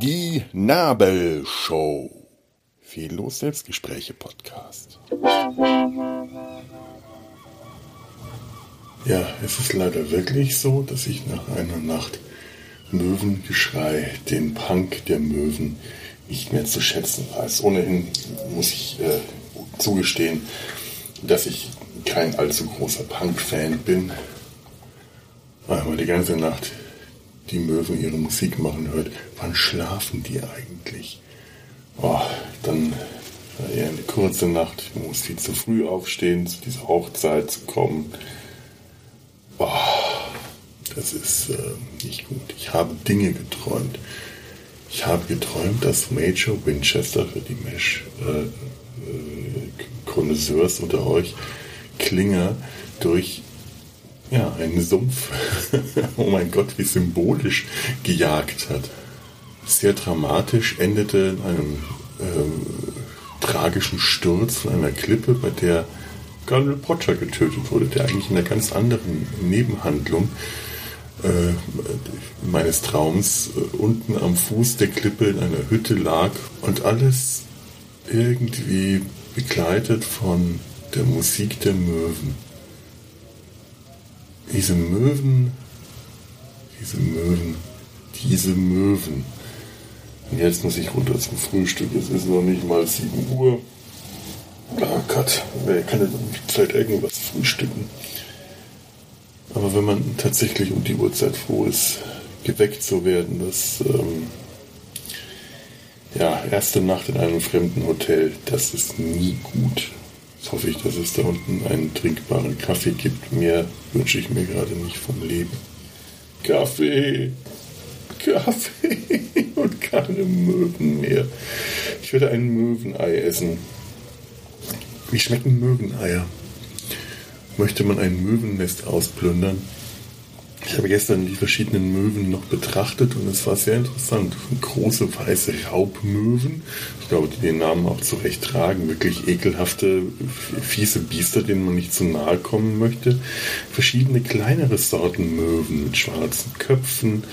Die Nabelshow. Fehllos Selbstgespräche Podcast. Ja, es ist leider wirklich so, dass ich nach einer Nacht Möwengeschrei, den Punk der Möwen, nicht mehr zu schätzen weiß. Ohnehin muss ich äh, zugestehen, dass ich kein allzu großer Punk-Fan bin. Aber die ganze Nacht die Möwen ihre Musik machen hört, wann schlafen die eigentlich? Oh, dann eher eine kurze Nacht. Ich muss viel zu früh aufstehen, zu dieser Hochzeit zu kommen. Oh, das ist äh, nicht gut. Ich habe Dinge geträumt. Ich habe geträumt, dass Major Winchester für die Mesh äh, äh, unter euch Klinger durch ja, einen Sumpf, oh mein Gott, wie symbolisch gejagt hat. Sehr dramatisch endete in einem äh, tragischen Sturz von einer Klippe, bei der Colonel Potter getötet wurde, der eigentlich in einer ganz anderen Nebenhandlung äh, meines Traums äh, unten am Fuß der Klippe in einer Hütte lag und alles irgendwie begleitet von der Musik der Möwen. Diese Möwen, diese Möwen, diese Möwen. Und jetzt muss ich runter zum Frühstück. Es ist noch nicht mal 7 Uhr. Oh Gott, wer kann denn um die Zeit irgendwas frühstücken? Aber wenn man tatsächlich um die Uhrzeit froh ist, geweckt zu werden, das ähm, ja, erste Nacht in einem fremden Hotel, das ist nie gut. Jetzt hoffe ich, dass es da unten einen trinkbaren Kaffee gibt. Mehr wünsche ich mir gerade nicht vom Leben. Kaffee! Kaffee und keine Möwen mehr. Ich werde ein Möwenei essen. Wie schmecken Möweneier? Möchte man ein Möwennest ausplündern? Ich habe gestern die verschiedenen Möwen noch betrachtet und es war sehr interessant. Große weiße Raubmöwen, ich glaube, die den Namen auch zu Recht tragen, wirklich ekelhafte, fiese Biester, denen man nicht zu nahe kommen möchte. Verschiedene kleinere Sorten Möwen mit schwarzen Köpfen,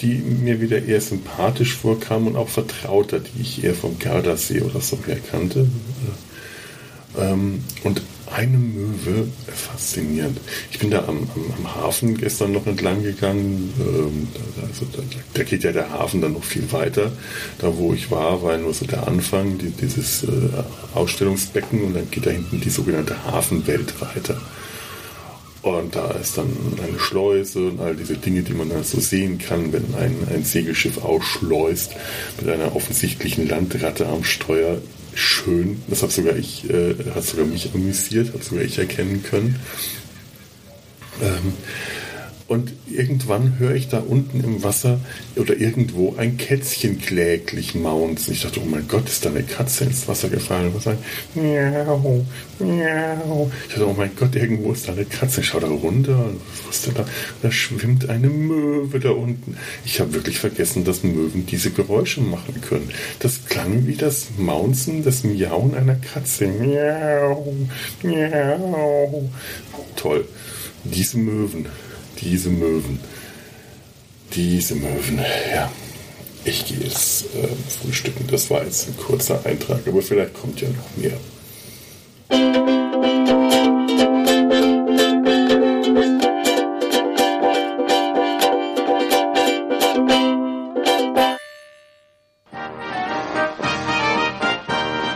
die mir wieder eher sympathisch vorkamen und auch vertrauter, die ich eher vom Gardasee oder so her kannte. Ähm, und eine Möwe, faszinierend. Ich bin da am, am, am Hafen gestern noch entlang gegangen. Ähm, da, also da, da, geht ja der Hafen dann noch viel weiter. Da, wo ich war, war nur so der Anfang, die, dieses äh, Ausstellungsbecken und dann geht da hinten die sogenannte Hafenwelt weiter. Und da ist dann eine Schleuse und all diese Dinge, die man dann so sehen kann, wenn ein, ein Segelschiff ausschleust mit einer offensichtlichen Landratte am Steuer schön. Das hat sogar ich, äh, hat sogar mich amüsiert, hat sogar ich erkennen können. Ähm, und irgendwann höre ich da unten im Wasser oder irgendwo ein Kätzchen kläglich maunzen. Ich dachte, oh mein Gott, ist da eine Katze ins Wasser gefallen? Und sagen, miau, miau. Ich dachte, oh mein Gott, irgendwo ist da eine Katze. Ich schaue da runter und was ist denn da? Da schwimmt eine Möwe da unten. Ich habe wirklich vergessen, dass Möwen diese Geräusche machen können. Das klang wie das Maunzen, das Miauen einer Katze. Miau, miau. Toll. Diese Möwen diese Möwen. Diese Möwen, ja. Ich gehe jetzt äh, frühstücken. Das war jetzt ein kurzer Eintrag, aber vielleicht kommt ja noch mehr.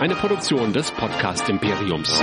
Eine Produktion des Podcast Imperiums.